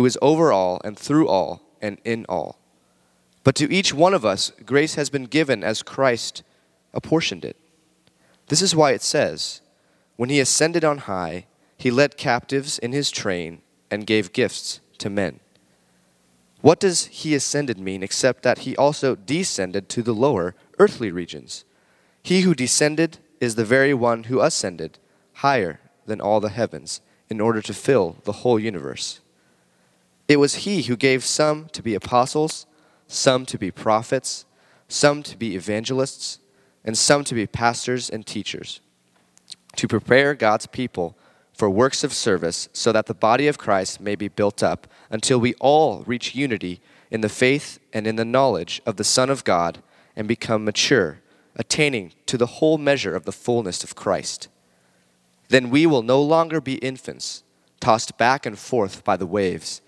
who is over all and through all and in all. But to each one of us, grace has been given as Christ apportioned it. This is why it says, When he ascended on high, he led captives in his train and gave gifts to men. What does he ascended mean except that he also descended to the lower earthly regions? He who descended is the very one who ascended higher than all the heavens in order to fill the whole universe. It was he who gave some to be apostles some to be prophets, some to be evangelists, and some to be pastors and teachers, to prepare God's people for works of service, so that the body of Christ may be built up until we all reach unity in the faith and in the knowledge of the Son of God and become mature, attaining to the whole measure of the fullness of Christ. Then we will no longer be infants, tossed back and forth by the waves,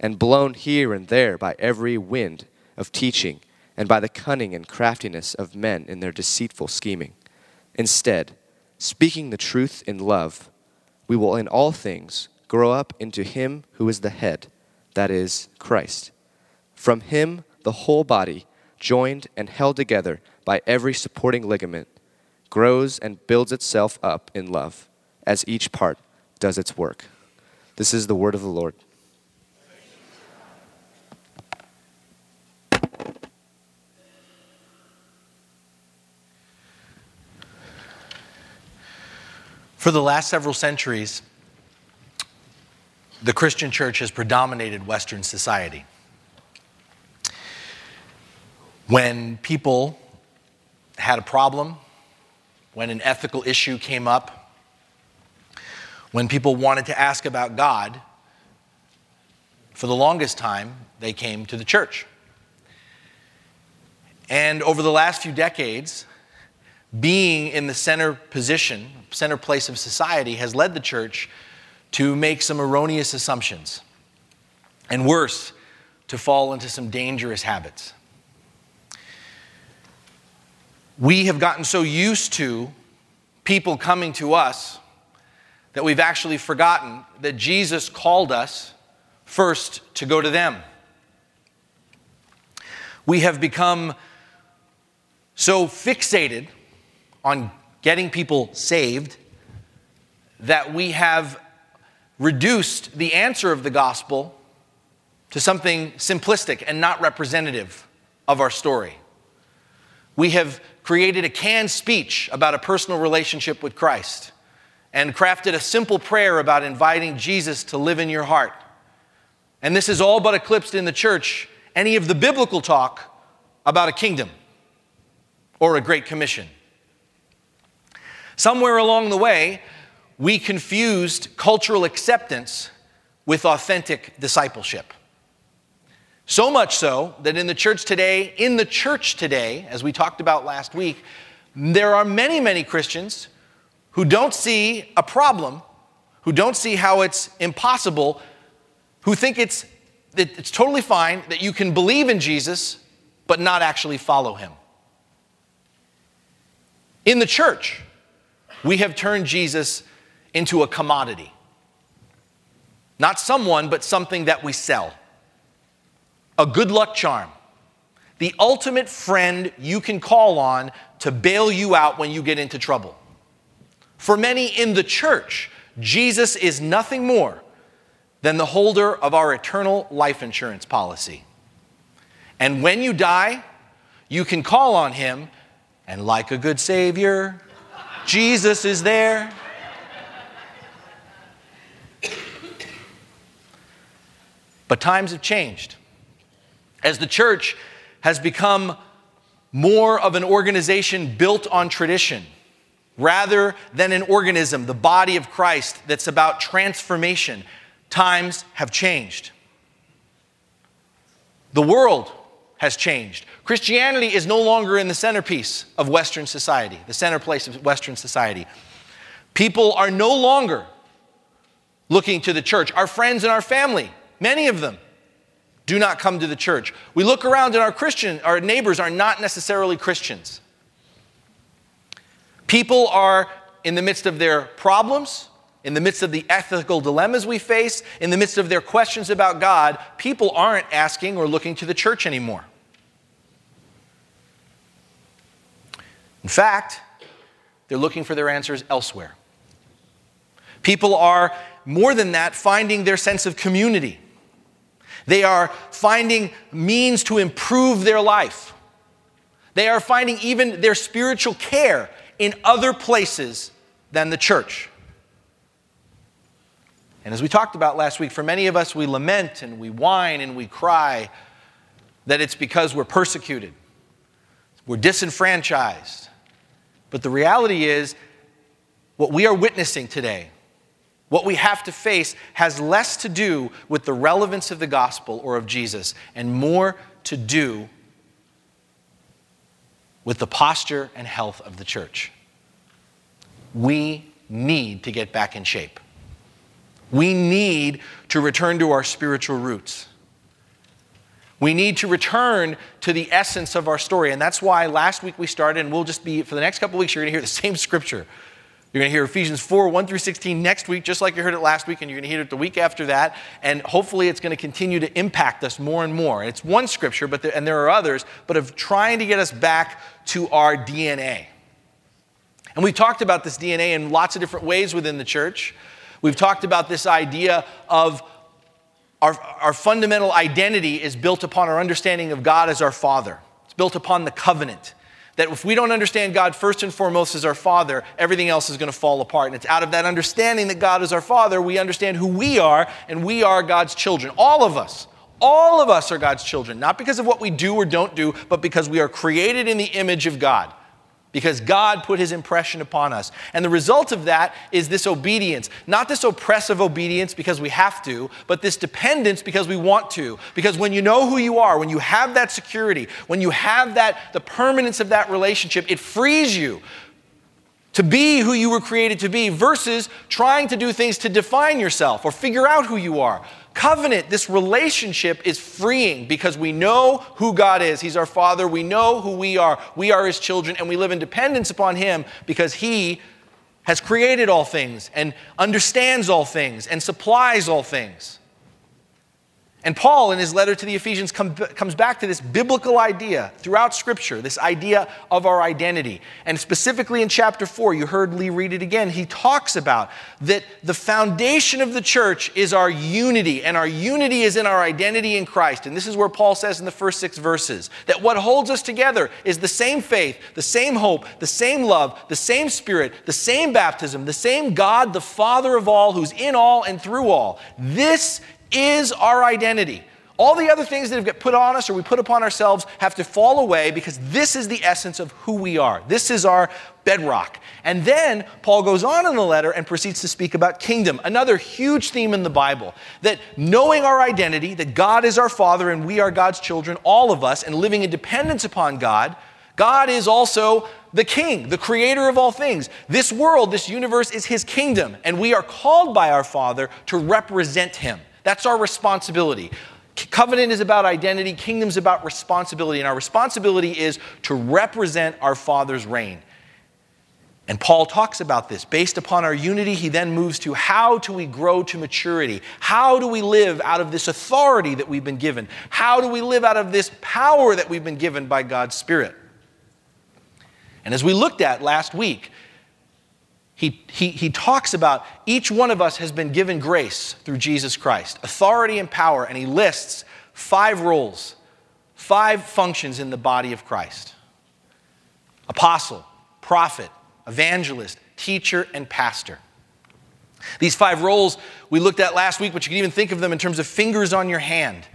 and blown here and there by every wind of teaching and by the cunning and craftiness of men in their deceitful scheming. Instead, speaking the truth in love, we will in all things grow up into Him who is the head, that is, Christ. From Him, the whole body, joined and held together by every supporting ligament, grows and builds itself up in love, as each part does its work. This is the word of the Lord. For the last several centuries, the Christian church has predominated Western society. When people had a problem, when an ethical issue came up, when people wanted to ask about God, for the longest time, they came to the church. And over the last few decades, being in the center position, center place of society, has led the church to make some erroneous assumptions. And worse, to fall into some dangerous habits. We have gotten so used to people coming to us that we've actually forgotten that Jesus called us first to go to them. We have become so fixated on getting people saved that we have reduced the answer of the gospel to something simplistic and not representative of our story. We have created a canned speech about a personal relationship with Christ and crafted a simple prayer about inviting Jesus to live in your heart. And this has all but eclipsed in the church any of the biblical talk about a kingdom or a great commission. Somewhere along the way, we confused cultural acceptance with authentic discipleship. So much so that in the church today, in the church today, as we talked about last week, there are many, many Christians who don't see a problem, who don't see how it's impossible, who think it's, it's totally fine that you can believe in Jesus but not actually follow him. In the church, we have turned Jesus into a commodity. Not someone, but something that we sell. A good luck charm. The ultimate friend you can call on to bail you out when you get into trouble. For many in the church, Jesus is nothing more than the holder of our eternal life insurance policy. And when you die, you can call on him, and like a good Savior, Jesus is there. But times have changed. As the church has become more of an organization built on tradition rather than an organism, the body of Christ, that's about transformation, times have changed. The world has changed. Christianity is no longer in the centerpiece of Western society, the center place of Western society. People are no longer looking to the church. Our friends and our family, many of them, do not come to the church. We look around and our Christian, our neighbors are not necessarily Christians. People are in the midst of their problems, in the midst of the ethical dilemmas we face, in the midst of their questions about God, people aren't asking or looking to the church anymore. In fact, they're looking for their answers elsewhere. People are, more than that, finding their sense of community. They are finding means to improve their life. They are finding even their spiritual care in other places than the church. And as we talked about last week, for many of us, we lament and we whine and we cry that it's because we're persecuted, we're disenfranchised. But the reality is, what we are witnessing today, what we have to face, has less to do with the relevance of the gospel or of Jesus and more to do with the posture and health of the church. We need to get back in shape. We need to return to our spiritual roots. We need to return to the essence of our story. And that's why last week we started, and we'll just be, for the next couple weeks, you're going to hear the same scripture. You're going to hear Ephesians 4, 1 through 16 next week, just like you heard it last week, and you're going to hear it the week after that. And hopefully it's going to continue to impact us more and more. It's one scripture, but there, and there are others, but of trying to get us back to our DNA. And we've talked about this DNA in lots of different ways within the church. We've talked about this idea of our, our fundamental identity is built upon our understanding of God as our Father. It's built upon the covenant. That if we don't understand God first and foremost as our Father, everything else is going to fall apart. And it's out of that understanding that God is our Father, we understand who we are, and we are God's children. All of us. All of us are God's children, not because of what we do or don't do, but because we are created in the image of God because God put his impression upon us. And the result of that is this obedience. Not this oppressive obedience because we have to, but this dependence because we want to. Because when you know who you are, when you have that security, when you have that the permanence of that relationship, it frees you to be who you were created to be versus trying to do things to define yourself or figure out who you are. Covenant, this relationship is freeing because we know who God is. He's our Father. We know who we are. We are His children, and we live in dependence upon Him because He has created all things and understands all things and supplies all things. And Paul, in his letter to the Ephesians, come, comes back to this biblical idea throughout Scripture, this idea of our identity. And specifically in chapter 4, you heard Lee read it again, he talks about that the foundation of the church is our unity, and our unity is in our identity in Christ. And this is where Paul says in the first six verses that what holds us together is the same faith, the same hope, the same love, the same Spirit, the same baptism, the same God, the Father of all, who's in all and through all. This is our identity. All the other things that have get put on us or we put upon ourselves have to fall away because this is the essence of who we are. This is our bedrock. And then Paul goes on in the letter and proceeds to speak about kingdom, another huge theme in the Bible. That knowing our identity, that God is our Father and we are God's children, all of us, and living in dependence upon God, God is also the king, the creator of all things. This world, this universe is his kingdom, and we are called by our Father to represent him. That's our responsibility. Covenant is about identity, kingdom's about responsibility, and our responsibility is to represent our Father's reign. And Paul talks about this. Based upon our unity, he then moves to how do we grow to maturity? How do we live out of this authority that we've been given? How do we live out of this power that we've been given by God's Spirit? And as we looked at last week, he, he, he talks about each one of us has been given grace through Jesus Christ, authority and power, and he lists five roles, five functions in the body of Christ apostle, prophet, evangelist, teacher, and pastor. These five roles we looked at last week, but you can even think of them in terms of fingers on your hand.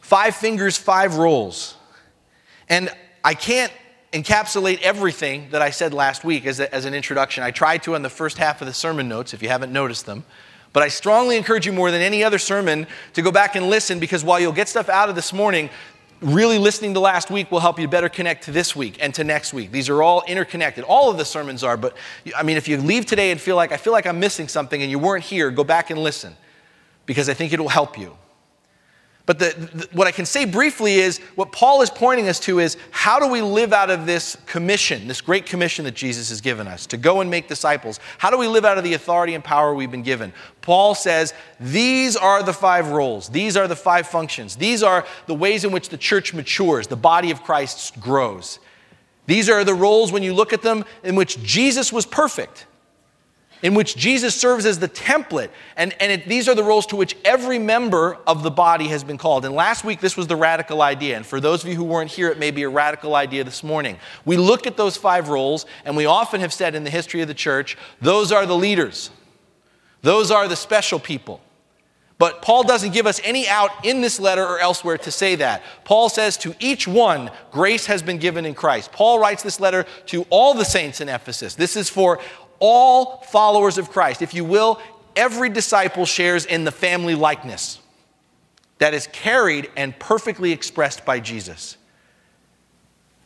Five fingers, five roles. And I can't encapsulate everything that I said last week as, a, as an introduction. I tried to on the first half of the sermon notes, if you haven't noticed them. But I strongly encourage you more than any other sermon to go back and listen because while you'll get stuff out of this morning, really listening to last week will help you better connect to this week and to next week. These are all interconnected. All of the sermons are, but I mean, if you leave today and feel like, I feel like I'm missing something and you weren't here, go back and listen because I think it will help you. But the, the, what I can say briefly is what Paul is pointing us to is how do we live out of this commission, this great commission that Jesus has given us to go and make disciples? How do we live out of the authority and power we've been given? Paul says these are the five roles, these are the five functions, these are the ways in which the church matures, the body of Christ grows. These are the roles, when you look at them, in which Jesus was perfect in which Jesus serves as the template. And, and it, these are the roles to which every member of the body has been called. And last week, this was the radical idea. And for those of you who weren't here, it may be a radical idea this morning. We look at those five roles, and we often have said in the history of the church, those are the leaders, those are the special people. But Paul doesn't give us any out in this letter or elsewhere to say that. Paul says to each one, grace has been given in Christ. Paul writes this letter to all the saints in Ephesus. This is for all followers of Christ. If you will, every disciple shares in the family likeness that is carried and perfectly expressed by Jesus.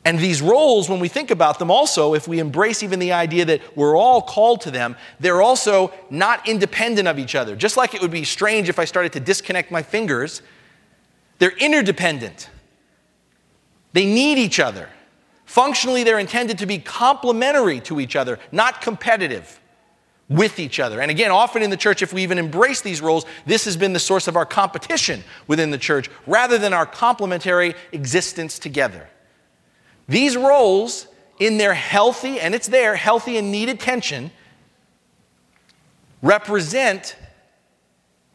And these roles, when we think about them, also, if we embrace even the idea that we're all called to them, they're also not independent of each other. Just like it would be strange if I started to disconnect my fingers, they're interdependent. They need each other. Functionally, they're intended to be complementary to each other, not competitive with each other. And again, often in the church, if we even embrace these roles, this has been the source of our competition within the church rather than our complementary existence together. These roles, in their healthy, and it's there, healthy and needed tension, represent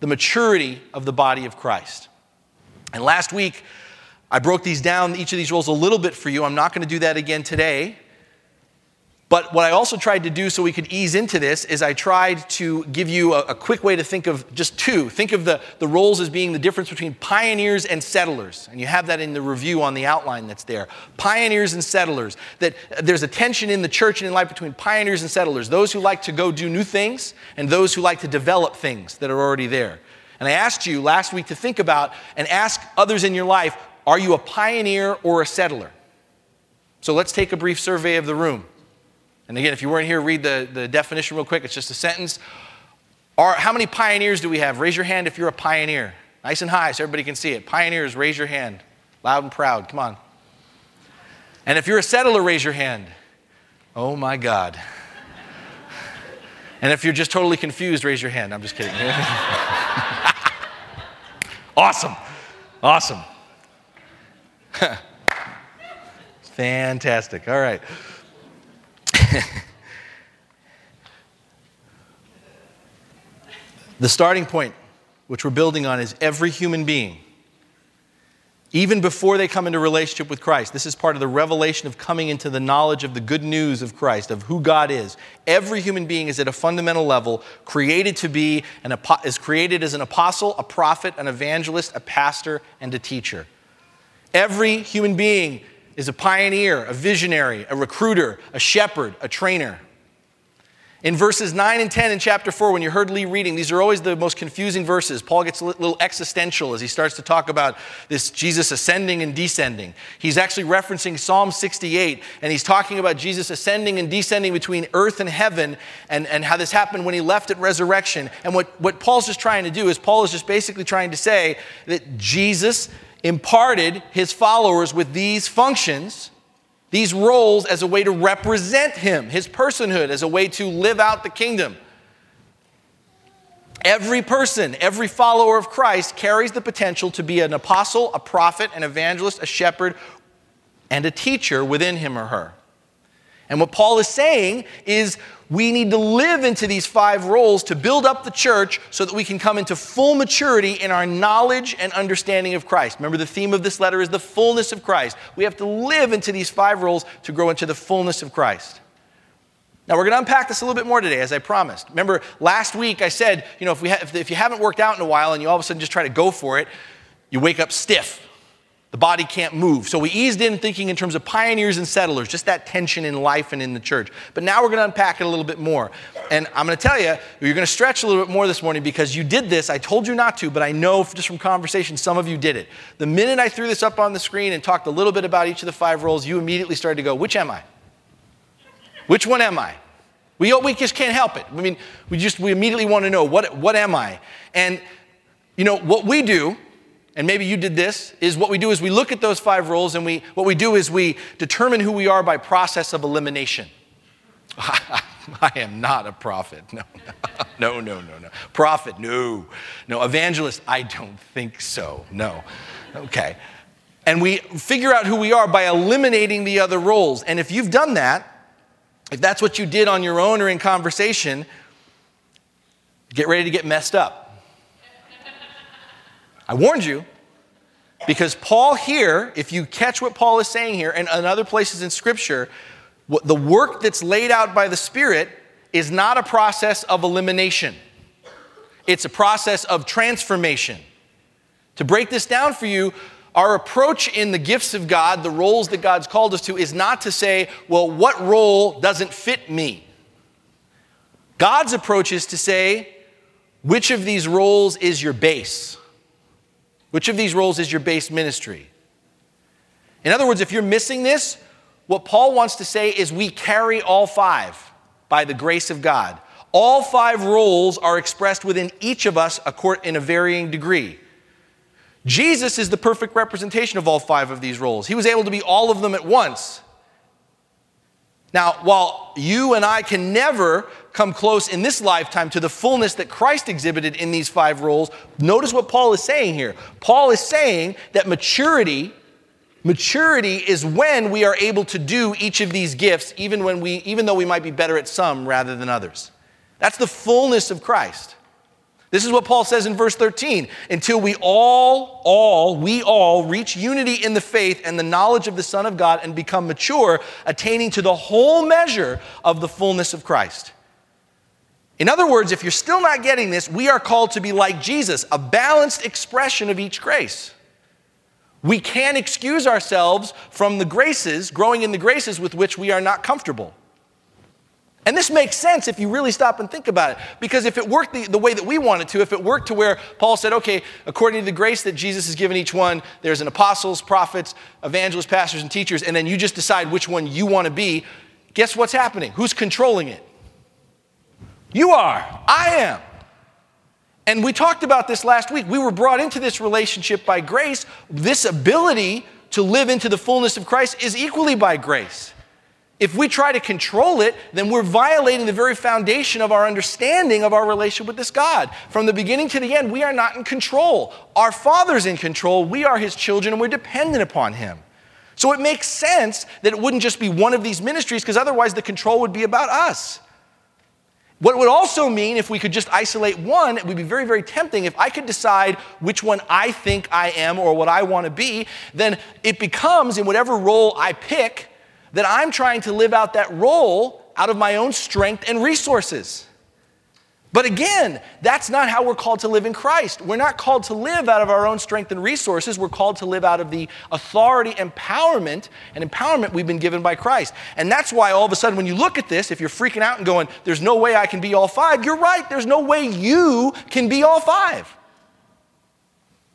the maturity of the body of Christ. And last week, I broke these down, each of these roles, a little bit for you. I'm not going to do that again today. But what I also tried to do so we could ease into this is I tried to give you a, a, quick way to think of just two. Think of the, the roles as being the difference between pioneers and settlers. And you have that in the review on the outline that's there. Pioneers and settlers. That uh, there's a tension in the church and in life between pioneers and settlers. Those who like to go do new things and those who like to develop things that are already there. And I asked you last week to think about and ask others in your life are you a pioneer or a settler? So let's take a brief survey of the room. And again, if you weren't here, read the, the definition real quick. It's just a sentence. Are, how many pioneers do we have? Raise your hand if you're a pioneer. Nice and high so everybody can see it. Pioneers, raise your hand. Loud and proud. Come on. And if you're a settler, raise your hand. Oh my God. And if you're just totally confused, raise your hand. I'm just kidding. awesome. Awesome. Fantastic. All right. the starting point, which we're building on, is every human being, even before they come into relationship with Christ. This is part of the revelation of coming into the knowledge of the good news of Christ, of who God is. Every human being is at a fundamental level created to be an is created as an apostle, a prophet, an evangelist, a pastor, and a teacher. Every human being is a pioneer, a visionary, a recruiter, a shepherd, a trainer. In verses 9 and 10 in chapter 4, when you heard Lee reading, these are always the most confusing verses. Paul gets a little existential as he starts to talk about this Jesus ascending and descending. He's actually referencing Psalm 68, and he's talking about Jesus ascending and descending between earth and heaven, and, and how this happened when he left at resurrection. And what, what Paul's just trying to do is, Paul is just basically trying to say that Jesus imparted his followers with these functions, these roles, as a way to represent him, his personhood, as a way to live out the kingdom. Every person, every follower of Christ carries the potential to be an apostle, a prophet, an evangelist, a shepherd, and a teacher within him or her. And what Paul is saying is we need to live into these five roles to build up the church so that we can come into full maturity in our knowledge and understanding of Christ. Remember, the theme of this letter is the fullness of Christ. We have to live into these five roles to grow into the fullness of Christ. Now, we're going to unpack this a little bit more today, as I promised. Remember, last week I said, you know, if, we ha- if you haven't worked out in a while and you all of a sudden just try to go for it, you wake up stiff. The body can't move. So we eased in thinking in terms of pioneers and settlers, just that tension in life and in the church. But now we're going to unpack it a little bit more. And I'm going to tell you, you're going to stretch a little bit more this morning because you did this. I told you not to, but I know just from conversation, some of you did it. The minute I threw this up on the screen and talked a little bit about each of the five roles, you immediately started to go, which am I? Which one am I? We, we just can't help it. I mean, we just, we immediately want to know, what, what am I? And, you know, what we do and maybe you did this, is what we do is we look at those five roles and we, what we do is we determine who we are by process of elimination. I am not a prophet. No, no, no, no, no. Prophet, no. No. Evangelist, I don't think so. No. Okay. And we figure out who we are by eliminating the other roles. And if you've done that, if that's what you did on your own or in conversation, get ready to get messed up. I warned you because Paul here, if you catch what Paul is saying here and in other places in Scripture, the work that's laid out by the Spirit is not a process of elimination, it's a process of transformation. To break this down for you, our approach in the gifts of God, the roles that God's called us to, is not to say, well, what role doesn't fit me? God's approach is to say, which of these roles is your base? Which of these roles is your base ministry? In other words, if you're missing this, what Paul wants to say is we carry all five by the grace of God. All five roles are expressed within each of us in a varying degree. Jesus is the perfect representation of all five of these roles. He was able to be all of them at once. Now, while you and I can never come close in this lifetime to the fullness that Christ exhibited in these five roles, notice what Paul is saying here. Paul is saying that maturity maturity is when we are able to do each of these gifts even when we even though we might be better at some rather than others. That's the fullness of Christ. This is what Paul says in verse 13. Until we all, all, we all reach unity in the faith and the knowledge of the Son of God and become mature, attaining to the whole measure of the fullness of Christ. In other words, if you're still not getting this, we are called to be like Jesus, a balanced expression of each grace. We can excuse ourselves from the graces, growing in the graces with which we are not comfortable. And this makes sense if you really stop and think about it. Because if it worked the, the, way that we want it to, if it worked to where Paul said, okay, according to the grace that Jesus has given each one, there's an apostles, prophets, evangelists, pastors, and teachers, and then you just decide which one you want to be, guess what's happening? Who's controlling it? You are. I am. And we talked about this last week. We were brought into this relationship by grace. This ability to live into the fullness of Christ is equally by grace. If we try to control it, then we're violating the very foundation of our understanding of our relationship with this God. From the beginning to the end, we are not in control. Our Father's in control. We are His children and we're dependent upon Him. So it makes sense that it wouldn't just be one of these ministries because otherwise the control would be about us. What would also mean if we could just isolate one, it would be very, very tempting. If I could decide which one I think I am or what I want to be, then it becomes, in whatever role I pick, that I'm trying to live out that role out of my own strength and resources. But again, that's not how we're called to live in Christ. We're not called to live out of our own strength and resources. We're called to live out of the authority, empowerment, and empowerment we've been given by Christ. And that's why all of a sudden, when you look at this, if you're freaking out and going, there's no way I can be all five, you're right. There's no way you can be all five.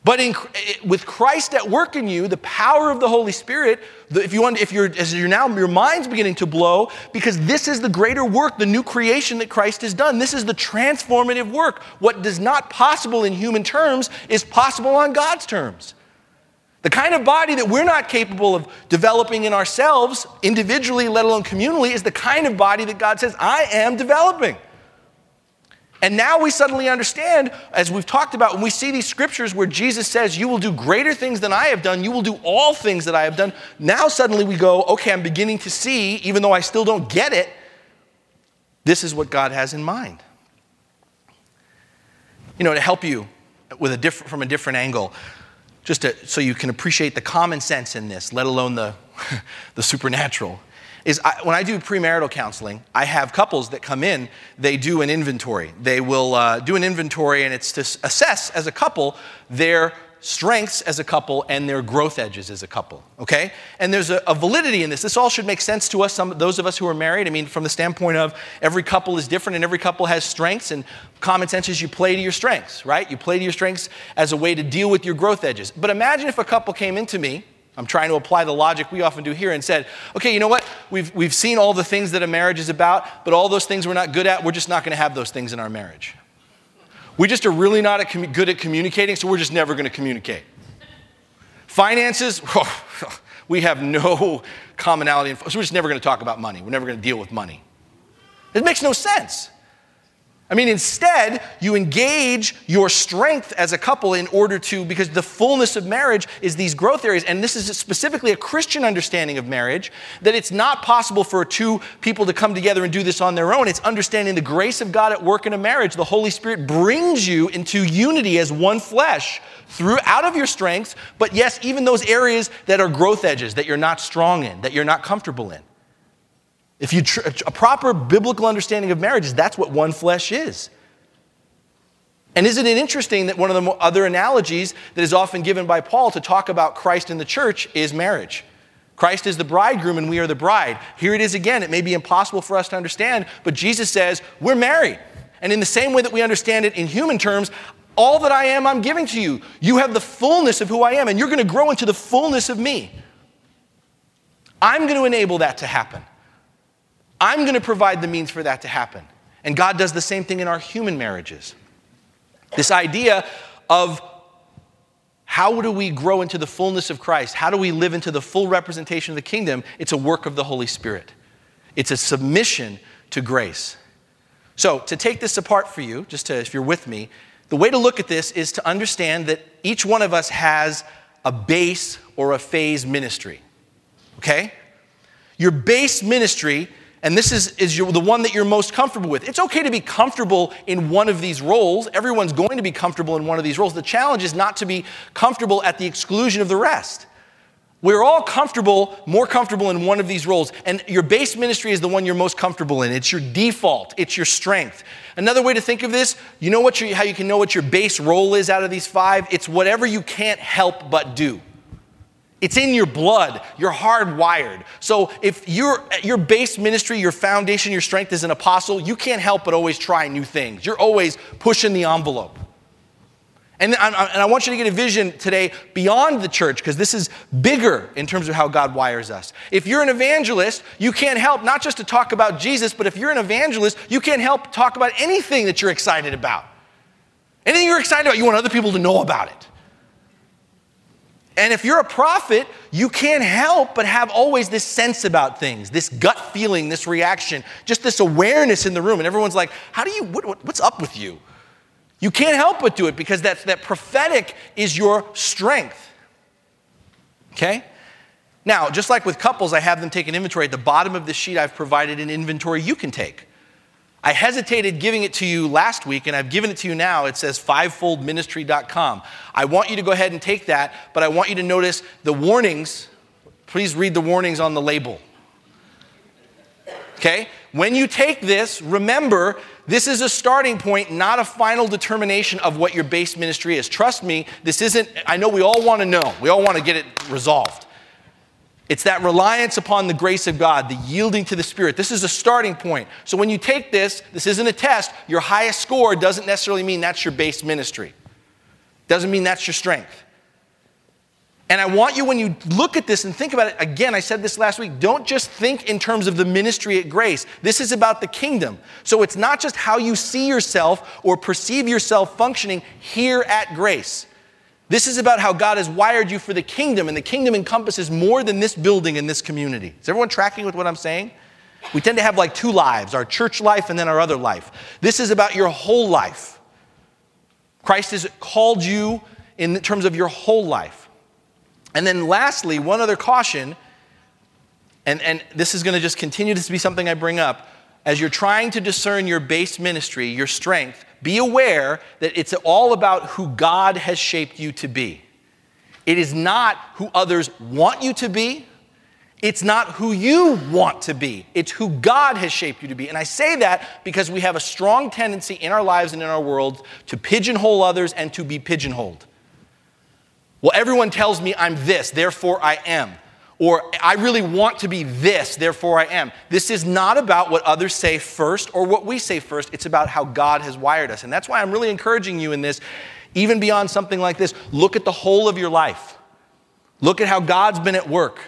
But in, eh, with Christ at work in you, the power of the Holy Spirit, if you want, if you're as you're now your mind's beginning to blow, because this is the greater work, the new creation that Christ has done. This is the transformative work. What does not possible in human terms is possible on God's terms. The kind of body that we're not capable of developing in ourselves, individually, let alone communally, is the kind of body that God says, I am developing. And now we suddenly understand, as we've talked about, when we see these scriptures where Jesus says, You will do greater things than I have done, you will do all things that I have done. Now suddenly we go, Okay, I'm beginning to see, even though I still don't get it, this is what God has in mind. You know, to help you with a different, from a different angle, just to, so you can appreciate the common sense in this, let alone the, the supernatural is I, when I do premarital counseling, I have couples that come in, they do an inventory. They will uh, do an inventory, and it's to assess as a couple their strengths as a couple and their growth edges as a couple, okay? And there's a, a, validity in this. This all should make sense to us, some, those of us who are married. I mean, from the standpoint of every couple is different and every couple has strengths, and common sense is you play to your strengths, right? You play to your strengths as a way to deal with your growth edges. But imagine if a couple came into me I'm trying to apply the logic we often do here and said, okay, you know what? We've, we've seen all the things that a marriage is about, but all those things we're not good at, we're just not going to have those things in our marriage. We just are really not good at communicating, so we're just never going to communicate. Finances, we have no commonality, In, so we're just never going to talk about money. We're never going to deal with money. It makes no sense. I mean, instead, you engage your strength as a couple in order to, because the fullness of marriage is these growth areas. And this is specifically a Christian understanding of marriage that it's not possible for two people to come together and do this on their own. It's understanding the grace of God at work in a marriage. The Holy Spirit brings you into unity as one flesh through out of your strengths, but yes, even those areas that are growth edges that you're not strong in, that you're not comfortable in. If you tr- a proper biblical understanding of marriage is that's what one flesh is. And isn't it interesting that one of the other analogies that is often given by Paul to talk about Christ in the church is marriage? Christ is the bridegroom and we are the bride. Here it is again. It may be impossible for us to understand, but Jesus says, We're married. And in the same way that we understand it in human terms, all that I am, I'm giving to you. You have the fullness of who I am, and you're going to grow into the fullness of me. I'm going to enable that to happen. I'm going to provide the means for that to happen. And God does the same thing in our human marriages. This idea of how do we grow into the fullness of Christ? How do we live into the full representation of the kingdom? It's a work of the Holy Spirit, it's a submission to grace. So, to take this apart for you, just to, if you're with me, the way to look at this is to understand that each one of us has a base or a phase ministry. Okay? Your base ministry and this is, is your, the one that you're most comfortable with. It's okay to be comfortable in one of these roles. Everyone's going to be comfortable in one of these roles. The challenge is not to be comfortable at the exclusion of the rest. We're all comfortable, more comfortable in one of these roles. And your base ministry is the one you're most comfortable in. It's your default, it's your strength. Another way to think of this, you know what your, how you can know what your base role is out of these five? It's whatever you can't help but do. It's in your blood. You're hardwired. So if your your base ministry, your foundation, your strength is an apostle, you can't help but always try new things. You're always pushing the envelope. And, and I want you to get a vision today beyond the church because this is bigger in terms of how God wires us. If you're an evangelist, you can't help not just to talk about Jesus, but if you're an evangelist, you can't help talk about anything that you're excited about. Anything you're excited about, you want other people to know about it. And if you're a prophet, you can't help but have always this sense about things, this gut feeling, this reaction, just this awareness in the room. And everyone's like, How do you, what, what, what's up with you? You can't help but do it because that's, that prophetic is your strength. Okay? Now, just like with couples, I have them take an inventory. At the bottom of the sheet, I've provided an inventory you can take. I hesitated giving it to you last week, and I've given it to you now. It says fivefoldministry.com. I want you to go ahead and take that, but I want you to notice the warnings. Please read the warnings on the label. Okay? When you take this, remember this is a starting point, not a final determination of what your base ministry is. Trust me, this isn't, I know we all want to know, we all want to get it resolved. It's that reliance upon the grace of God, the yielding to the Spirit. This is a starting point. So when you take this, this isn't a test. Your highest score doesn't necessarily mean that's your base ministry, doesn't mean that's your strength. And I want you, when you look at this and think about it, again, I said this last week, don't just think in terms of the ministry at grace. This is about the kingdom. So it's not just how you see yourself or perceive yourself functioning here at grace. This is about how God has wired you for the kingdom, and the kingdom encompasses more than this building and this community. Is everyone tracking with what I'm saying? We tend to have like two lives our church life and then our other life. This is about your whole life. Christ has called you in terms of your whole life. And then, lastly, one other caution, and, and this is going to just continue to be something I bring up. As you're trying to discern your base ministry, your strength, be aware that it's all about who God has shaped you to be. It is not who others want you to be. It's not who you want to be. It's who God has shaped you to be. And I say that because we have a strong tendency in our lives and in our world to pigeonhole others and to be pigeonholed. Well, everyone tells me I'm this, therefore I am. Or I really want to be this, therefore I am. This is not about what others say first or what we say first. It's about how God has wired us. And that's why I'm really encouraging you in this, even beyond something like this. Look at the whole of your life. Look at how God's been at work.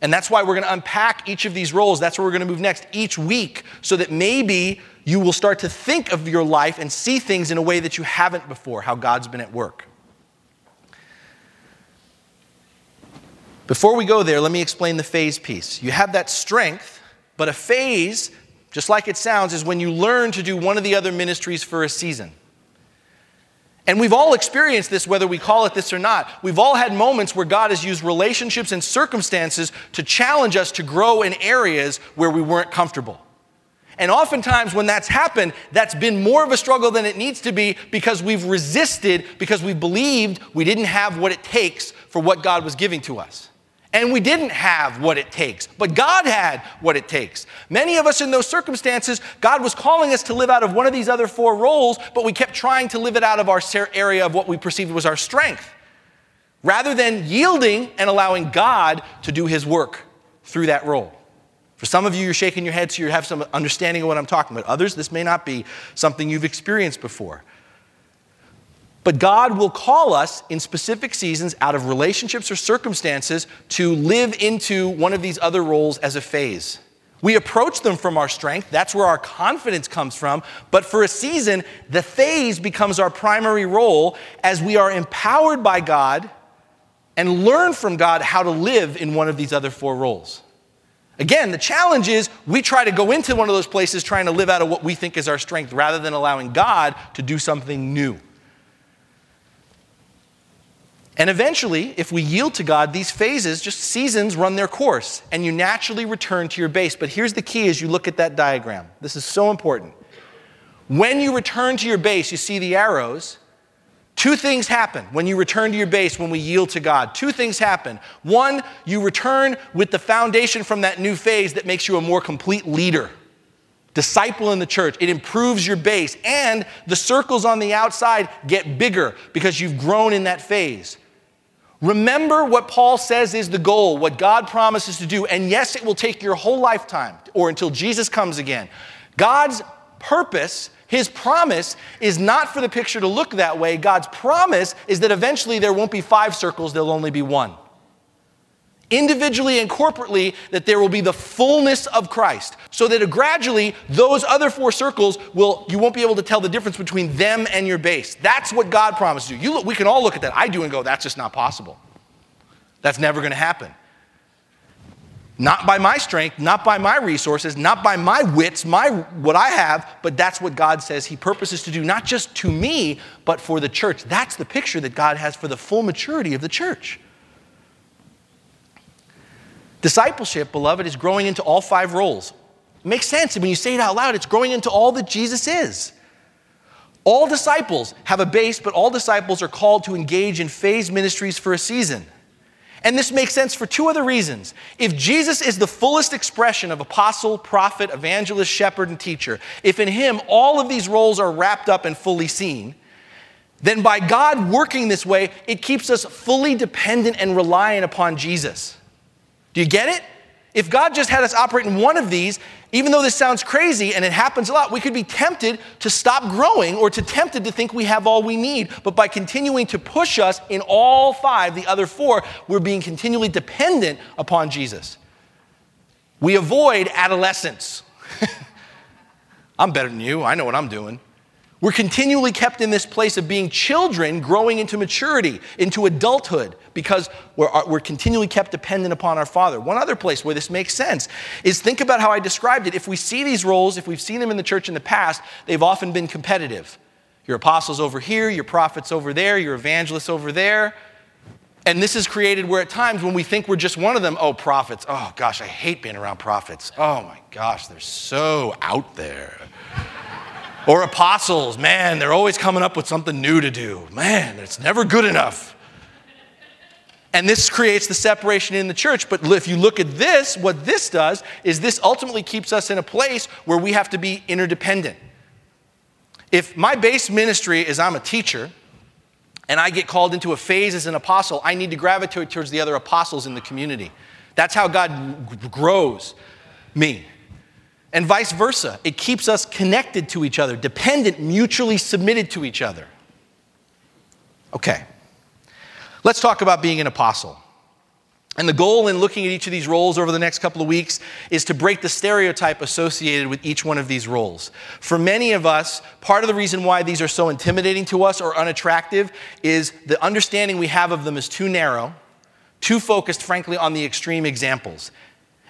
And that's why we're going to unpack each of these roles. That's where we're going to move next each week so that maybe you will start to think of your life and see things in a way that you haven't before, how God's been at work. Before we go there, let me explain the phase piece. You have that strength, but a phase, just like it sounds, is when you learn to do one of the other ministries for a season. And we've all experienced this, whether we call it this or not. We've all had moments where God has used relationships and circumstances to challenge us to grow in areas where we weren't comfortable. And oftentimes, when that's happened, that's been more of a struggle than it needs to be because we've resisted, because we believed we didn't have what it takes for what God was giving to us. And we didn't have what it takes, but God had what it takes. Many of us in those circumstances, God was calling us to live out of one of these other four roles, but we kept trying to live it out of our area of what we perceived was our strength, rather than yielding and allowing God to do his work through that role. For some of you, you're shaking your head so you have some understanding of what I'm talking about. Others, this may not be something you've experienced before. But God will call us in specific seasons out of relationships or circumstances to live into one of these other roles as a phase. We approach them from our strength, that's where our confidence comes from. But for a season, the phase becomes our primary role as we are empowered by God and learn from God how to live in one of these other four roles. Again, the challenge is we try to go into one of those places trying to live out of what we think is our strength rather than allowing God to do something new. And eventually, if we yield to God, these phases, just seasons, run their course, and you naturally return to your base. But here's the key as you look at that diagram. This is so important. When you return to your base, you see the arrows. Two things happen when you return to your base, when we yield to God. Two things happen. One, you return with the foundation from that new phase that makes you a more complete leader, disciple in the church. It improves your base, and the circles on the outside get bigger because you've grown in that phase. Remember what Paul says is the goal, what God promises to do. And yes, it will take your whole lifetime or until Jesus comes again. God's purpose, his promise, is not for the picture to look that way. God's promise is that eventually there won't be five circles, there'll only be one individually and corporately, that there will be the fullness of Christ. So that gradually, those other four circles will, you won't be able to tell the difference between them and your base. That's what God promised you. you look, we can all look at that. I do and go, that's just not possible. That's never going to happen. Not by my strength, not by my resources, not by my wits, my what I have, but that's what God says he purposes to do not just to me, but for the church. That's the picture that God has for the full maturity of the church. Discipleship, beloved, is growing into all five roles. It makes sense when you say it out loud, it's growing into all that Jesus is. All disciples have a base, but all disciples are called to engage in phase ministries for a season. And this makes sense for two other reasons. If Jesus is the fullest expression of apostle, prophet, evangelist, shepherd, and teacher, if in him all of these roles are wrapped up and fully seen, then by God working this way, it keeps us fully dependent and reliant upon Jesus. Do you get it? If God just had us operate in one of these, even though this sounds crazy and it happens a lot, we could be tempted to stop growing or to tempted to think we have all we need. But by continuing to push us in all five, the other four, we're being continually dependent upon Jesus. We avoid adolescence. I'm better than you. I know what I'm doing. We're continually kept in this place of being children growing into maturity, into adulthood, because we're, uh, we're continually kept dependent upon our Father. One other place where this makes sense is think about how I described it. If we see these roles, if we've seen them in the church in the past, they've often been competitive. Your apostles over here, your prophets over there, your evangelists over there. And this is created where at times when we think we're just one of them, oh, prophets, oh gosh, I hate being around prophets. Oh my gosh, they're so out there. Or apostles, man, they're always coming up with something new to do. Man, it's never good enough. And this creates the separation in the church. But if you look at this, what this does is this ultimately keeps us in a place where we have to be interdependent. If my base ministry is I'm a teacher, and I get called into a phase as an apostle, I need to gravitate towards the other apostles in the community. That's how God grows me. And vice versa. It keeps us connected to each other, dependent, mutually submitted to each other. Okay. Let's talk about being an apostle. And the goal in looking at each of these roles over the next couple of weeks is to break the stereotype associated with each one of these roles. For many of us, part of the reason why these are so intimidating to us or unattractive is the understanding we have of them is too narrow, too focused, frankly, on the extreme examples.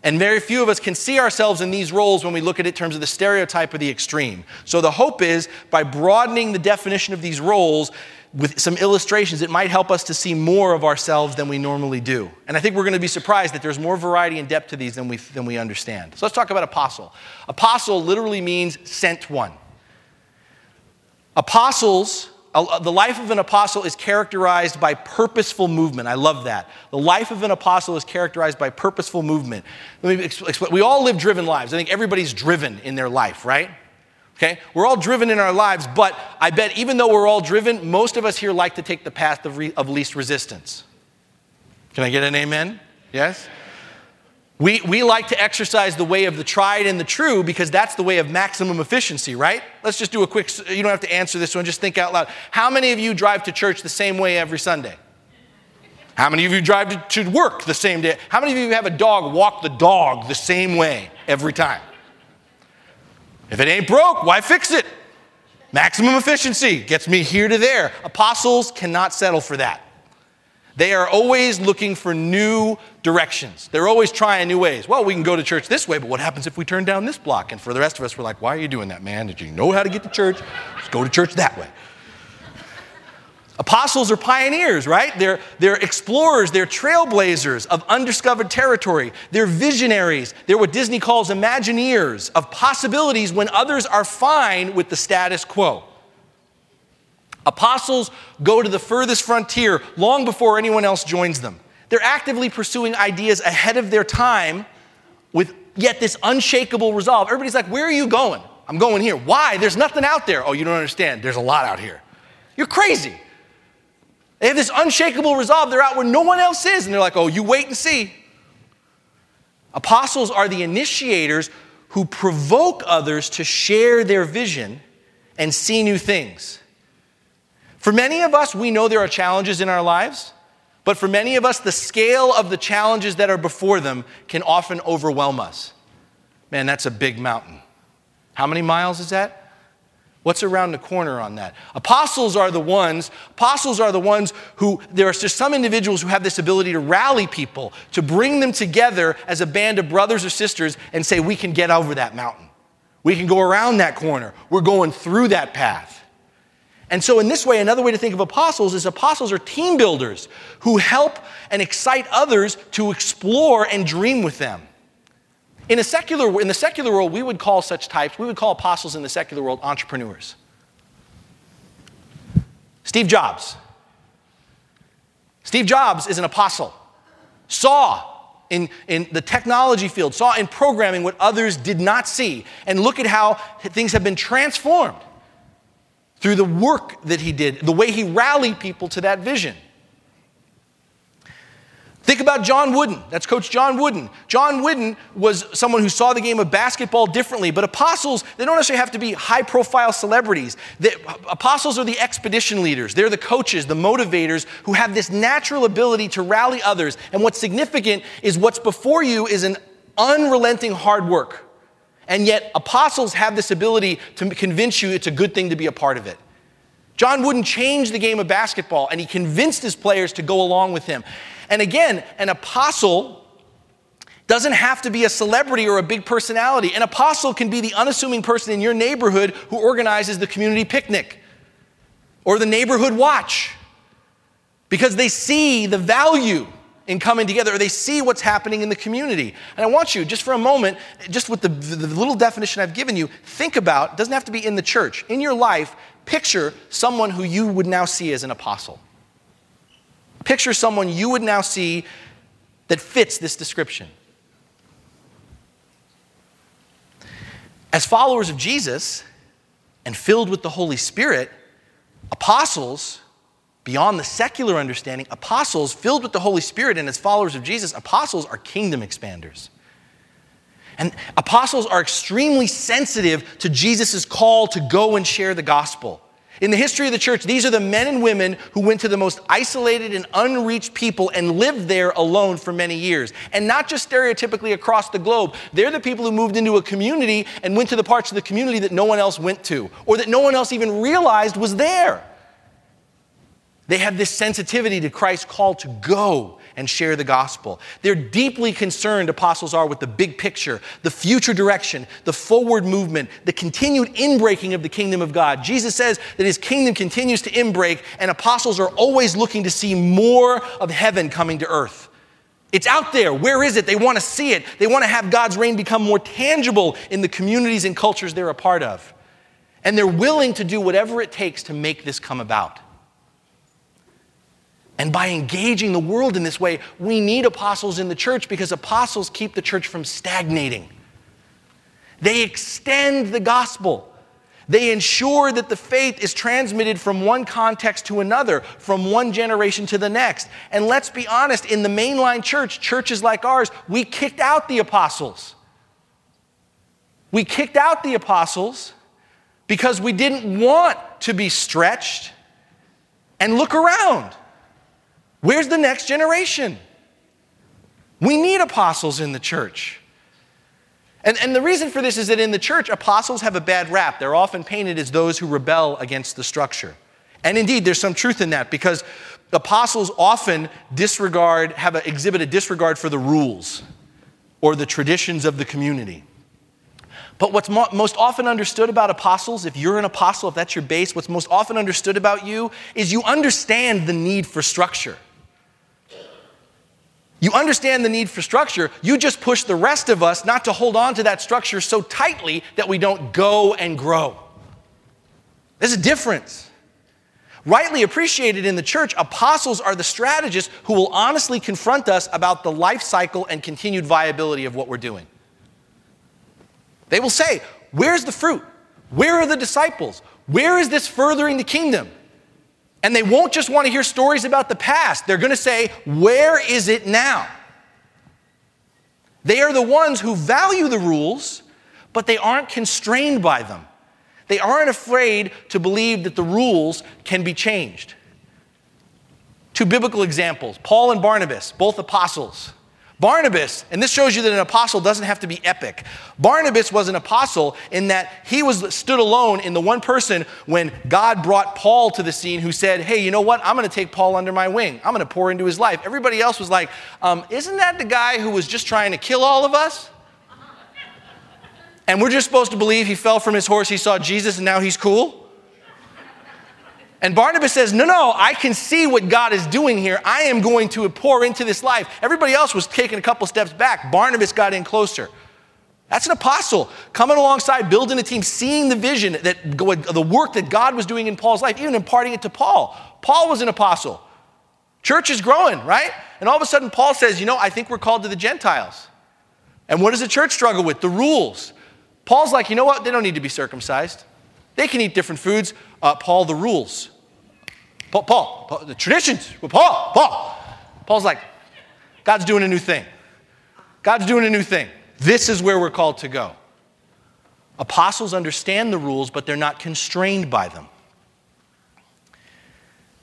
And very few of us can see ourselves in these roles when we look at it in terms of the stereotype or the extreme. So the hope is by broadening the definition of these roles, with some illustrations, it might help us to see more of ourselves than we normally do. And I think we're going to be surprised that there's more variety and depth to these than we, than we understand. So let's talk about apostle. Apostle literally means sent one. Apostles, the life of an apostle is characterized by purposeful movement. I love that. The life of an apostle is characterized by purposeful movement. Let me explain. We all live driven lives. I think everybody's driven in their life, right? Okay? We're all driven in our lives, but I bet even though we're all driven, most of us here like to take the path of, re- of least resistance. Can I get an amen? Yes? We, we like to exercise the way of the tried and the true because that's the way of maximum efficiency, right? Let's just do a quick, you don't have to answer this one, just think out loud. How many of you drive to church the same way every Sunday? How many of you drive to, to work the same day? How many of you have a dog walk the dog the same way every time? If it ain't broke, why fix it? Maximum efficiency gets me here to there. Apostles cannot settle for that. They are always looking for new directions. They're always trying new ways. Well, we can go to church this way, but what happens if we turn down this block? And for the rest of us, we're like, why are you doing that, man? Did you know how to get to church? Just go to church that way. Apostles are pioneers, right? They're, they're explorers, they're trailblazers of undiscovered territory. They're visionaries. They're what Disney calls imagineers of possibilities when others are fine with the status quo. Apostles go to the furthest frontier long before anyone else joins them. They're actively pursuing ideas ahead of their time with yet this unshakable resolve. Everybody's like, Where are you going? I'm going here. Why? There's nothing out there. Oh, you don't understand. There's a lot out here. You're crazy. They have this unshakable resolve. They're out where no one else is. And they're like, oh, you wait and see. Apostles are the initiators who provoke others to share their vision and see new things. For many of us, we know there are challenges in our lives, but for many of us, the scale of the challenges that are before them can often overwhelm us. Man, that's a big mountain. How many miles is that? What's around the corner on that? Apostles are the ones, apostles are the ones who, there are just some individuals who have this ability to rally people, to bring them together as a band of brothers or sisters and say, we can get over that mountain. We can go around that corner. We're going through that path. And so, in this way, another way to think of apostles is apostles are team builders who help and excite others to explore and dream with them. In, a secular, in the secular world, we would call such types, we would call apostles in the secular world entrepreneurs. Steve Jobs. Steve Jobs is an apostle. Saw in, in the technology field, saw in programming what others did not see. And look at how things have been transformed through the work that he did, the way he rallied people to that vision. Think about John Wooden. That's Coach John Wooden. John Wooden was someone who saw the game of basketball differently, but apostles, they don't necessarily have to be high profile celebrities. The, apostles are the expedition leaders, they're the coaches, the motivators who have this natural ability to rally others. And what's significant is what's before you is an unrelenting hard work. And yet, apostles have this ability to convince you it's a good thing to be a part of it. John Wooden changed the game of basketball and he convinced his players to go along with him. And again, an apostle doesn't have to be a celebrity or a big personality. An apostle can be the unassuming person in your neighborhood who organizes the community picnic or the neighborhood watch because they see the value in coming together or they see what's happening in the community. And I want you, just for a moment, just with the, the, little definition I've given you, think about, doesn't have to be in the church, in your life, picture someone who you would now see as an apostle. Picture someone you would now see that fits this description. As followers of Jesus and filled with the Holy Spirit, apostles beyond the secular understanding, apostles filled with the Holy Spirit and as followers of Jesus, apostles are kingdom expanders. And apostles are extremely sensitive to Jesus' call to go and share the gospel. In the history of the church, these are the men and women who went to the most isolated and unreached people and lived there alone for many years. And not just stereotypically across the globe, they're the people who moved into a community and went to the parts of the community that no one else went to, or that no one else even realized was there. They have this sensitivity to Christ's call to go and share the gospel. They're deeply concerned, apostles are, with the big picture, the future direction, the forward movement, the continued inbreaking of the kingdom of God. Jesus says that his kingdom continues to inbreak, and apostles are always looking to see more of heaven coming to earth. It's out there. Where is it? They want to see it. They want to have God's reign become more tangible in the communities and cultures they're a part of. And they're willing to do whatever it takes to make this come about. And by engaging the world in this way, we need apostles in the church because apostles keep the church from stagnating. They extend the gospel. They ensure that the faith is transmitted from one context to another, from one generation to the next. And let's be honest, in the mainline church, churches like ours, we kicked out the apostles. We kicked out the apostles because we didn't want to be stretched and look around. Where's the next generation? We need apostles in the church. And, and the reason for this is that in the church, apostles have a bad rap. They're often painted as those who rebel against the structure. And indeed, there's some truth in that because apostles often disregard, have a, exhibit a disregard for the rules or the traditions of the community. But what's mo- most often understood about apostles, if you're an apostle, if that's your base, what's most often understood about you is you understand the need for structure. You understand the need for structure. You just push the rest of us not to hold on to that structure so tightly that we don't go and grow. There's a difference. Rightly appreciated in the church, apostles are the strategists who will honestly confront us about the life cycle and continued viability of what we're doing. They will say, Where's the fruit? Where are the disciples? Where is this furthering the kingdom? And they won't just want to hear stories about the past. They're going to say, Where is it now? They are the ones who value the rules, but they aren't constrained by them. They aren't afraid to believe that the rules can be changed. Two biblical examples Paul and Barnabas, both apostles. Barnabas, and this shows you that an apostle doesn't have to be epic. Barnabas was an apostle in that he was stood alone in the one person when God brought Paul to the scene who said, Hey, you know what? I'm going to take Paul under my wing. I'm going to pour into his life. Everybody else was like, um, Isn't that the guy who was just trying to kill all of us? And we're just supposed to believe he fell from his horse, he saw Jesus, and now he's cool? And Barnabas says, No, no, I can see what God is doing here. I am going to pour into this life. Everybody else was taking a couple steps back. Barnabas got in closer. That's an apostle coming alongside, building a team, seeing the vision that the work that God was doing in Paul's life, even imparting it to Paul. Paul was an apostle. Church is growing, right? And all of a sudden, Paul says, You know, I think we're called to the Gentiles. And what does the church struggle with? The rules. Paul's like, You know what? They don't need to be circumcised. They can eat different foods. Uh, Paul, the rules. Paul, Paul, Paul, the traditions. Paul, Paul. Paul's like, God's doing a new thing. God's doing a new thing. This is where we're called to go. Apostles understand the rules, but they're not constrained by them.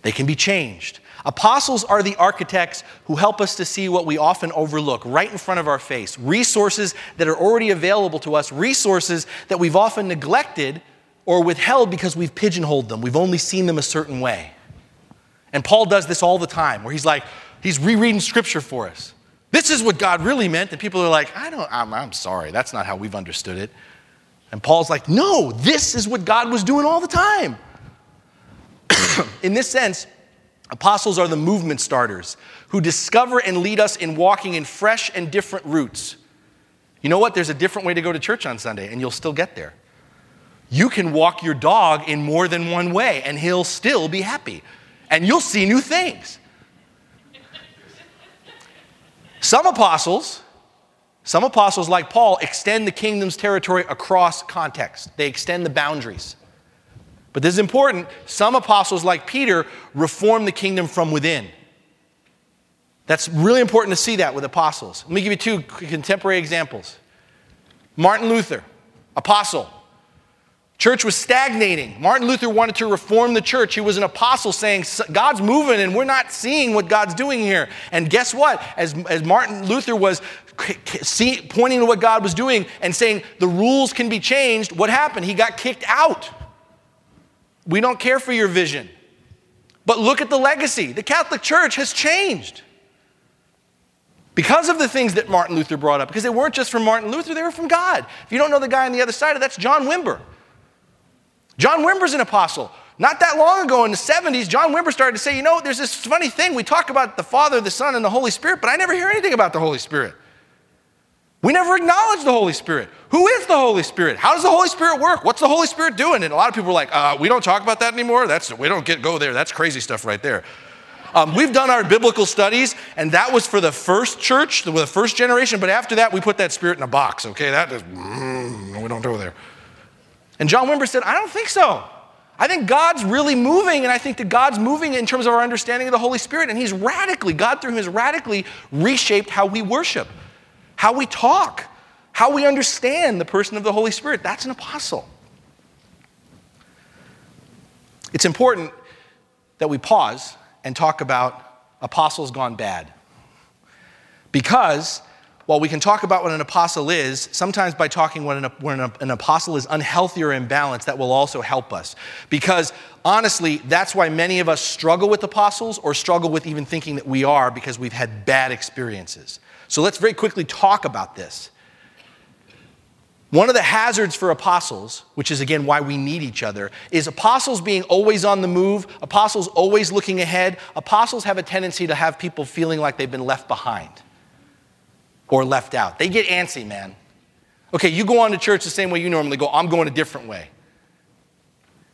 They can be changed. Apostles are the architects who help us to see what we often overlook right in front of our face resources that are already available to us, resources that we've often neglected or withheld because we've pigeonholed them. We've only seen them a certain way. And Paul does this all the time, where he's like, he's rereading scripture for us. This is what God really meant. And people are like, I don't, I'm, I'm sorry, that's not how we've understood it. And Paul's like, no, this is what God was doing all the time. in this sense, apostles are the movement starters who discover and lead us in walking in fresh and different routes. You know what? There's a different way to go to church on Sunday, and you'll still get there. You can walk your dog in more than one way, and he'll still be happy and you'll see new things. Some apostles, some apostles like Paul, extend the kingdom's territory across context. They extend the boundaries. But this is important. Some apostles, like Peter, reform the kingdom from within. That's really important to see that with apostles. Let me give you two contemporary examples. Martin Luther, apostle. Church was stagnating. Martin Luther wanted to reform the church. He was an apostle saying, God's moving and we're not seeing what God's doing here. And guess what? As, as Martin Luther was see, pointing to what God was doing and saying the rules can be changed, what happened? He got kicked out. We don't care for your vision. But look at the legacy. The Catholic Church has changed because of the things that Martin Luther brought up, because they weren't just from Martin Luther, they were from God. If you don't know the guy on the other side of that's John Wimber. John Wimber's an apostle. Not that long ago in the 70s, John Wimber started to say, you know, there's this funny thing. We talk about the Father, the Son, and the Holy Spirit, but I never hear anything about the Holy Spirit. We never acknowledge the Holy Spirit. Who is the Holy Spirit? How does the Holy Spirit work? What's the Holy Spirit doing? And a lot of people are like, uh, we don't talk about that anymore. That's we don't get go there. That's crazy stuff right there. Um, we've done our biblical studies, and that was for the first church, the, first generation. But after that, we put that spirit in a box. Okay, that is mm, we don't go there. And John Wimber said, I don't think so. I think God's really moving, and I think that God's moving in terms of our understanding of the Holy Spirit, and He's radically, God through Him has radically reshaped how we worship how we talk, how we understand the person of the Holy Spirit. That's an apostle. It's important that we pause and talk about apostles gone bad. Because while we can talk about what an apostle is, sometimes by talking when an, when an apostle is unhealthy or imbalanced, that will also help us. Because honestly, that's why many of us struggle with apostles or struggle with even thinking that we are because we've had bad experiences. So let's very quickly talk about this. One of the hazards for apostles, which is again why we need each other, is apostles being always on the move, apostles always looking ahead. Apostles have a tendency to have people feeling like they've been left behind or left out. They get antsy, man. Okay, you go on to church the same way you normally go, I'm going a different way.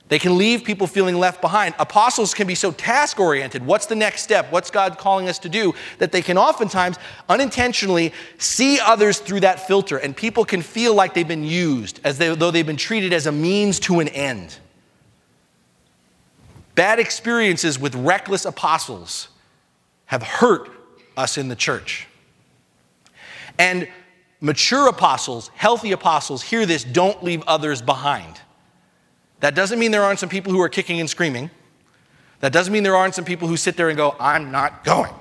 They can leave people feeling left behind. Apostles can be so task oriented. What's the next step? What's God calling us to do? That they can oftentimes unintentionally see others through that filter, and people can feel like they've been used, as though they've been treated as a means to an end. Bad experiences with reckless apostles have hurt us in the church. And mature apostles, healthy apostles, hear this don't leave others behind. That doesn't mean there aren't some people who are kicking and screaming. That doesn't mean there aren't some people who sit there and go, I'm not going.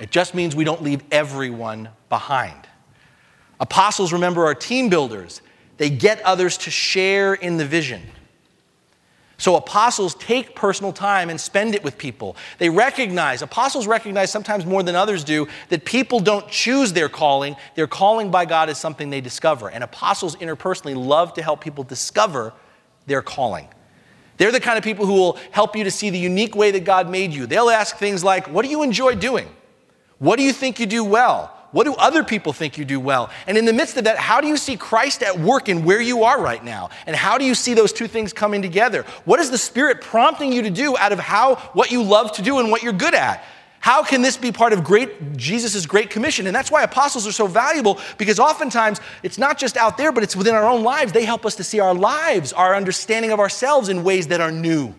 It just means we don't leave everyone behind. Apostles, remember, are team builders. They get others to share in the vision. So apostles take personal time and spend it with people. They recognize, apostles recognize sometimes more than others do, that people don't choose their calling. Their calling by God is something they discover. And apostles interpersonally love to help people discover their calling. They're the kind of people who will help you to see the unique way that God made you. They'll ask things like, What do you enjoy doing? What do you think you do well? What do other people think you do well? And in the midst of that, how do you see Christ at work in where you are right now? And how do you see those two things coming together? What is the Spirit prompting you to do out of how what you love to do and what you're good at? How can this be part of great Jesus' great commission? And that's why apostles are so valuable because oftentimes it's not just out there, but it's within our own lives. They help us to see our lives, our understanding of ourselves in ways that are new.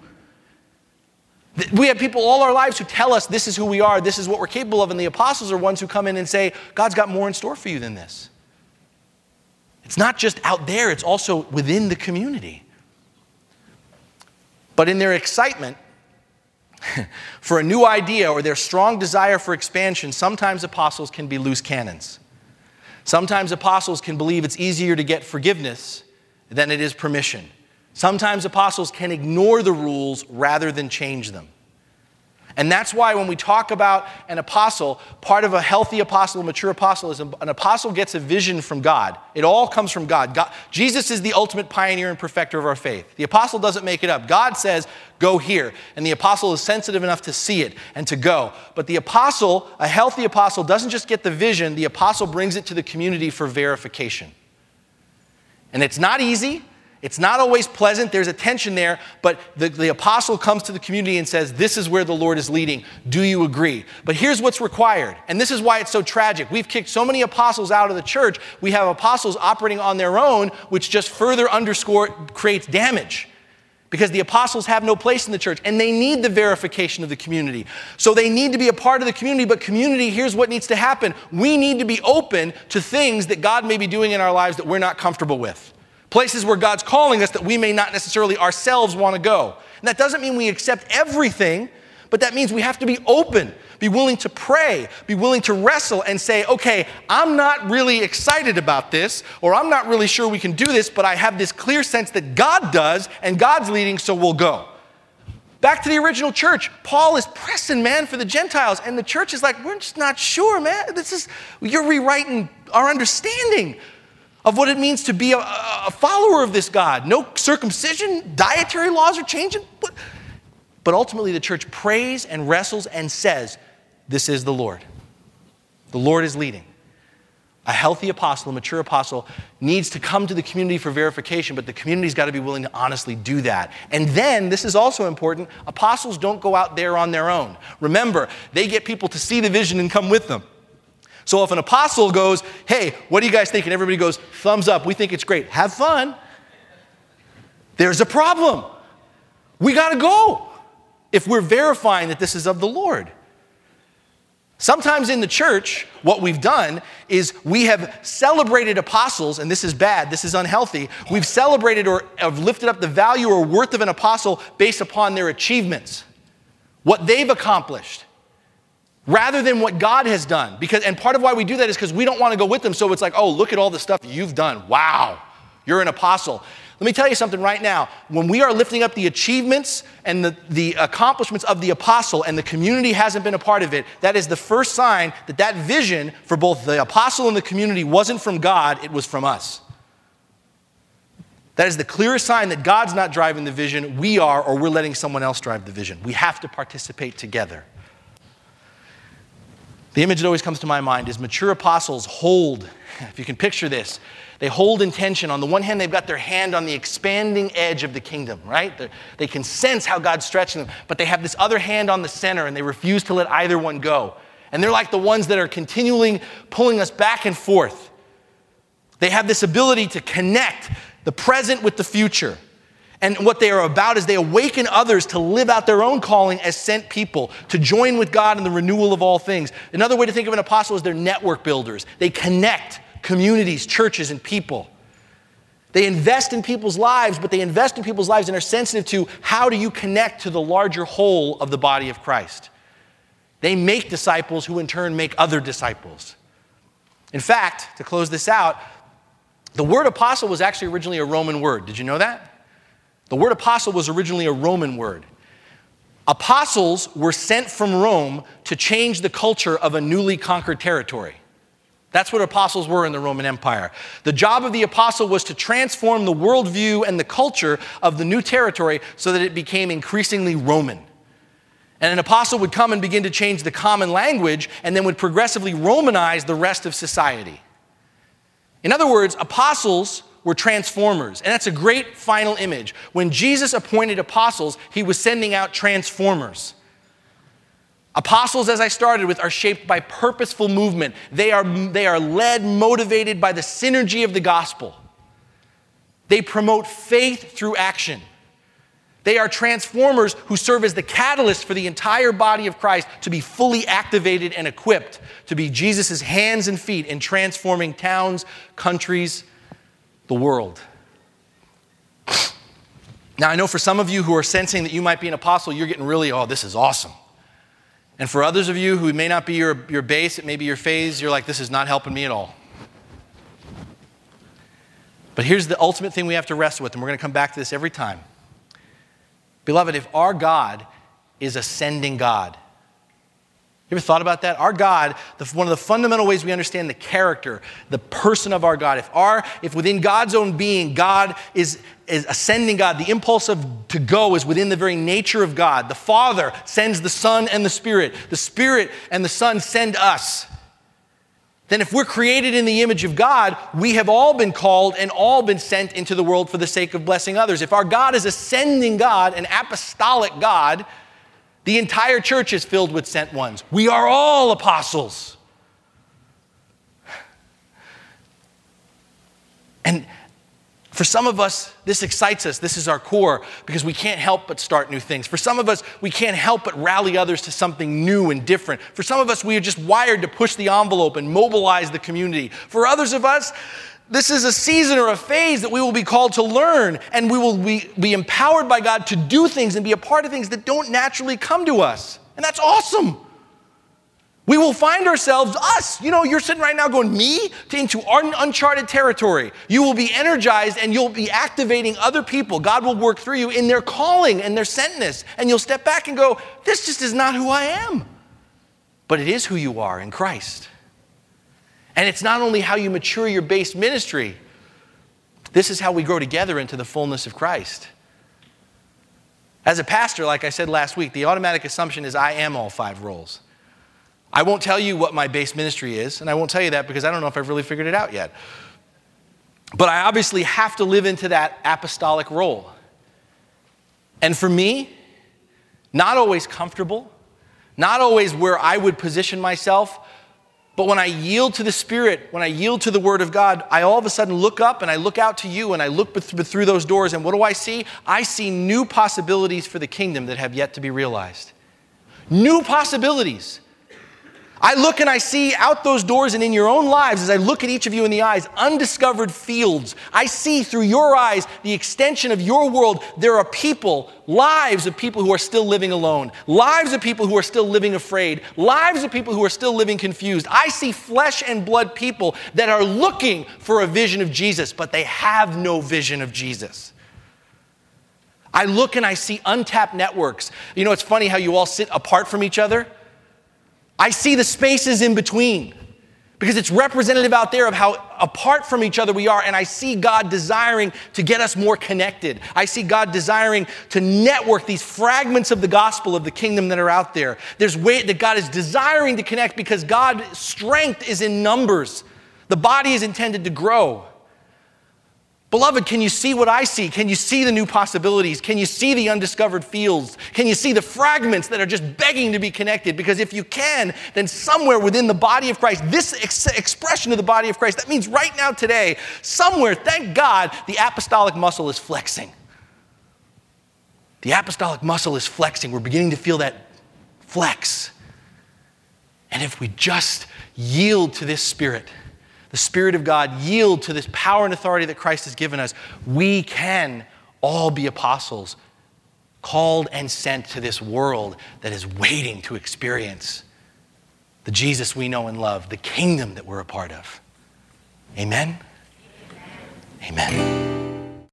We have people all our lives who tell us this is who we are, this is what we're capable of, and the apostles are ones who come in and say, God's got more in store for you than this. It's not just out there, it's also within the community. But in their excitement, for a new idea or their strong desire for expansion, sometimes apostles can be loose cannons. Sometimes apostles can believe it's easier to get forgiveness than it is permission. Sometimes apostles can ignore the rules rather than change them. And that's why when we talk about an apostle, part of a healthy apostle, a mature apostle, is an apostle gets a vision from God. It all comes from God. God. Jesus is the ultimate pioneer and perfecter of our faith. The apostle doesn't make it up. God says, go here. And the apostle is sensitive enough to see it and to go. But the apostle, a healthy apostle, doesn't just get the vision, the apostle brings it to the community for verification. And it's not easy. It's not always pleasant, there's a tension there, but the, the apostle comes to the community and says, This is where the Lord is leading. Do you agree? But here's what's required, and this is why it's so tragic. We've kicked so many apostles out of the church, we have apostles operating on their own, which just further underscore creates damage. because the apostles have no place in the church and they need the verification of the community. So they need to be a part of the community, but community, here's what needs to happen. We need to be open to things that God may be doing in our lives that we're not comfortable with. Places where God's calling us that we may not necessarily ourselves want to go. And that doesn't mean we accept everything, but that means we have to be open, be willing to pray, be willing to wrestle and say, okay, I'm not really excited about this, or I'm not really sure we can do this, but I have this clear sense that God does and God's leading, so we'll go. Back to the original church, Paul is pressing, man, for the Gentiles, and the church is like, we're just not sure, man. This is, you're rewriting our understanding of what it means to be a, a follower of this God. No circumcision, dietary laws are changing. But ultimately, the church prays and wrestles and says, This is the Lord. The Lord is leading. A healthy apostle, a mature apostle, needs to come to the community for verification, but the community's got to be willing to honestly do that. And then, this is also important apostles don't go out there on their own. Remember, they get people to see the vision and come with them. So if an apostle goes, hey, what do you guys think? And everybody goes, thumbs up, we think it's great. Have fun. There's a problem. We got to go if we're verifying that this is of the Lord. Sometimes in the church, what we've done is we have celebrated apostles, and this is bad, this is unhealthy. We've celebrated or have lifted up the value or worth of an apostle based upon their achievements, what they've accomplished rather than what God has done. Because, and part of why we do that is because we don't want to go with them. So it's like, oh, look at all the stuff you've done. Wow, you're an apostle. Let me tell you something right now. When we are lifting up the achievements and the, the accomplishments of the apostle and the community hasn't been a part of it, that is the first sign that that vision for both the apostle and the community wasn't from God, it was from us. That is the clearest sign that God's not driving the vision, we are, or we're letting someone else drive the vision. We have to participate together. The image that always comes to my mind is mature apostles hold, if you can picture this, they hold intention. On the one hand, they've got their hand on the expanding edge of the kingdom, right? They're, they can sense how God's stretching them, but they have this other hand on the center and they refuse to let either one go. And they're like the ones that are continually pulling us back and forth. They have this ability to connect the present with the future. And what they are about is they awaken others to live out their own calling as sent people, to join with God in the renewal of all things. Another way to think of an apostle is they're network builders. They connect communities, churches, and people. They invest in people's lives, but they invest in people's lives and are sensitive to how do you connect to the larger whole of the body of Christ. They make disciples who in turn make other disciples. In fact, to close this out, the word apostle was actually originally a Roman word. Did you know that? The word apostle was originally a Roman word. Apostles were sent from Rome to change the culture of a newly conquered territory. That's what apostles were in the Roman Empire. The job of the apostle was to transform the worldview and the culture of the new territory so that it became increasingly Roman. And an apostle would come and begin to change the common language and then would progressively Romanize the rest of society. In other words, apostles were transformers. And that's a great final image. When Jesus appointed apostles, he was sending out transformers. Apostles, as I started with, are shaped by purposeful movement. They are, they are led, motivated by the synergy of the gospel. They promote faith through action. They are transformers who serve as the catalyst for the entire body of Christ to be fully activated and equipped to be Jesus' hands and feet in transforming towns, countries, the world. Now, I know for some of you who are sensing that you might be an apostle, you're getting really, oh, this is awesome. And for others of you who may not be your, your base, it may be your phase, you're like, this is not helping me at all. But here's the ultimate thing we have to wrestle with, and we're going to come back to this every time. Beloved, if our God is ascending God, you ever thought about that? Our God, the, one of the fundamental ways we understand the character, the person of our God, if our, if within God's own being, God is, is ascending God, the impulse of to go is within the very nature of God. The Father sends the Son and the Spirit. The Spirit and the Son send us. Then, if we're created in the image of God, we have all been called and all been sent into the world for the sake of blessing others. If our God is ascending God, an apostolic God, the entire church is filled with sent ones. We are all apostles. And for some of us, this excites us. This is our core because we can't help but start new things. For some of us, we can't help but rally others to something new and different. For some of us, we are just wired to push the envelope and mobilize the community. For others of us, this is a season or a phase that we will be called to learn and we will be, be empowered by God to do things and be a part of things that don't naturally come to us. And that's awesome. We will find ourselves, us, you know, you're sitting right now going, me, into un- uncharted territory. You will be energized and you'll be activating other people. God will work through you in their calling and their sentness. And you'll step back and go, this just is not who I am. But it is who you are in Christ. And it's not only how you mature your base ministry, this is how we grow together into the fullness of Christ. As a pastor, like I said last week, the automatic assumption is I am all five roles. I won't tell you what my base ministry is, and I won't tell you that because I don't know if I've really figured it out yet. But I obviously have to live into that apostolic role. And for me, not always comfortable, not always where I would position myself, but when I yield to the Spirit, when I yield to the Word of God, I all of a sudden look up and I look out to you and I look through those doors, and what do I see? I see new possibilities for the kingdom that have yet to be realized. New possibilities. I look and I see out those doors and in your own lives, as I look at each of you in the eyes, undiscovered fields. I see through your eyes the extension of your world. There are people, lives of people who are still living alone, lives of people who are still living afraid, lives of people who are still living confused. I see flesh and blood people that are looking for a vision of Jesus, but they have no vision of Jesus. I look and I see untapped networks. You know, it's funny how you all sit apart from each other. I see the spaces in between because it's representative out there of how apart from each other we are. And I see God desiring to get us more connected. I see God desiring to network these fragments of the gospel of the kingdom that are out there. There's way that God is desiring to connect because God's strength is in numbers. The body is intended to grow. Beloved, can you see what I see? Can you see the new possibilities? Can you see the undiscovered fields? Can you see the fragments that are just begging to be connected? Because if you can, then somewhere within the body of Christ, this ex- expression of the body of Christ, that means right now, today, somewhere, thank God, the apostolic muscle is flexing. The apostolic muscle is flexing. We're beginning to feel that flex. And if we just yield to this spirit, the Spirit of God, yield to this power and authority that Christ has given us, we can all be apostles, called and sent to this world that is waiting to experience the Jesus we know and love, the kingdom that we're a part of. Amen? Amen. Amen.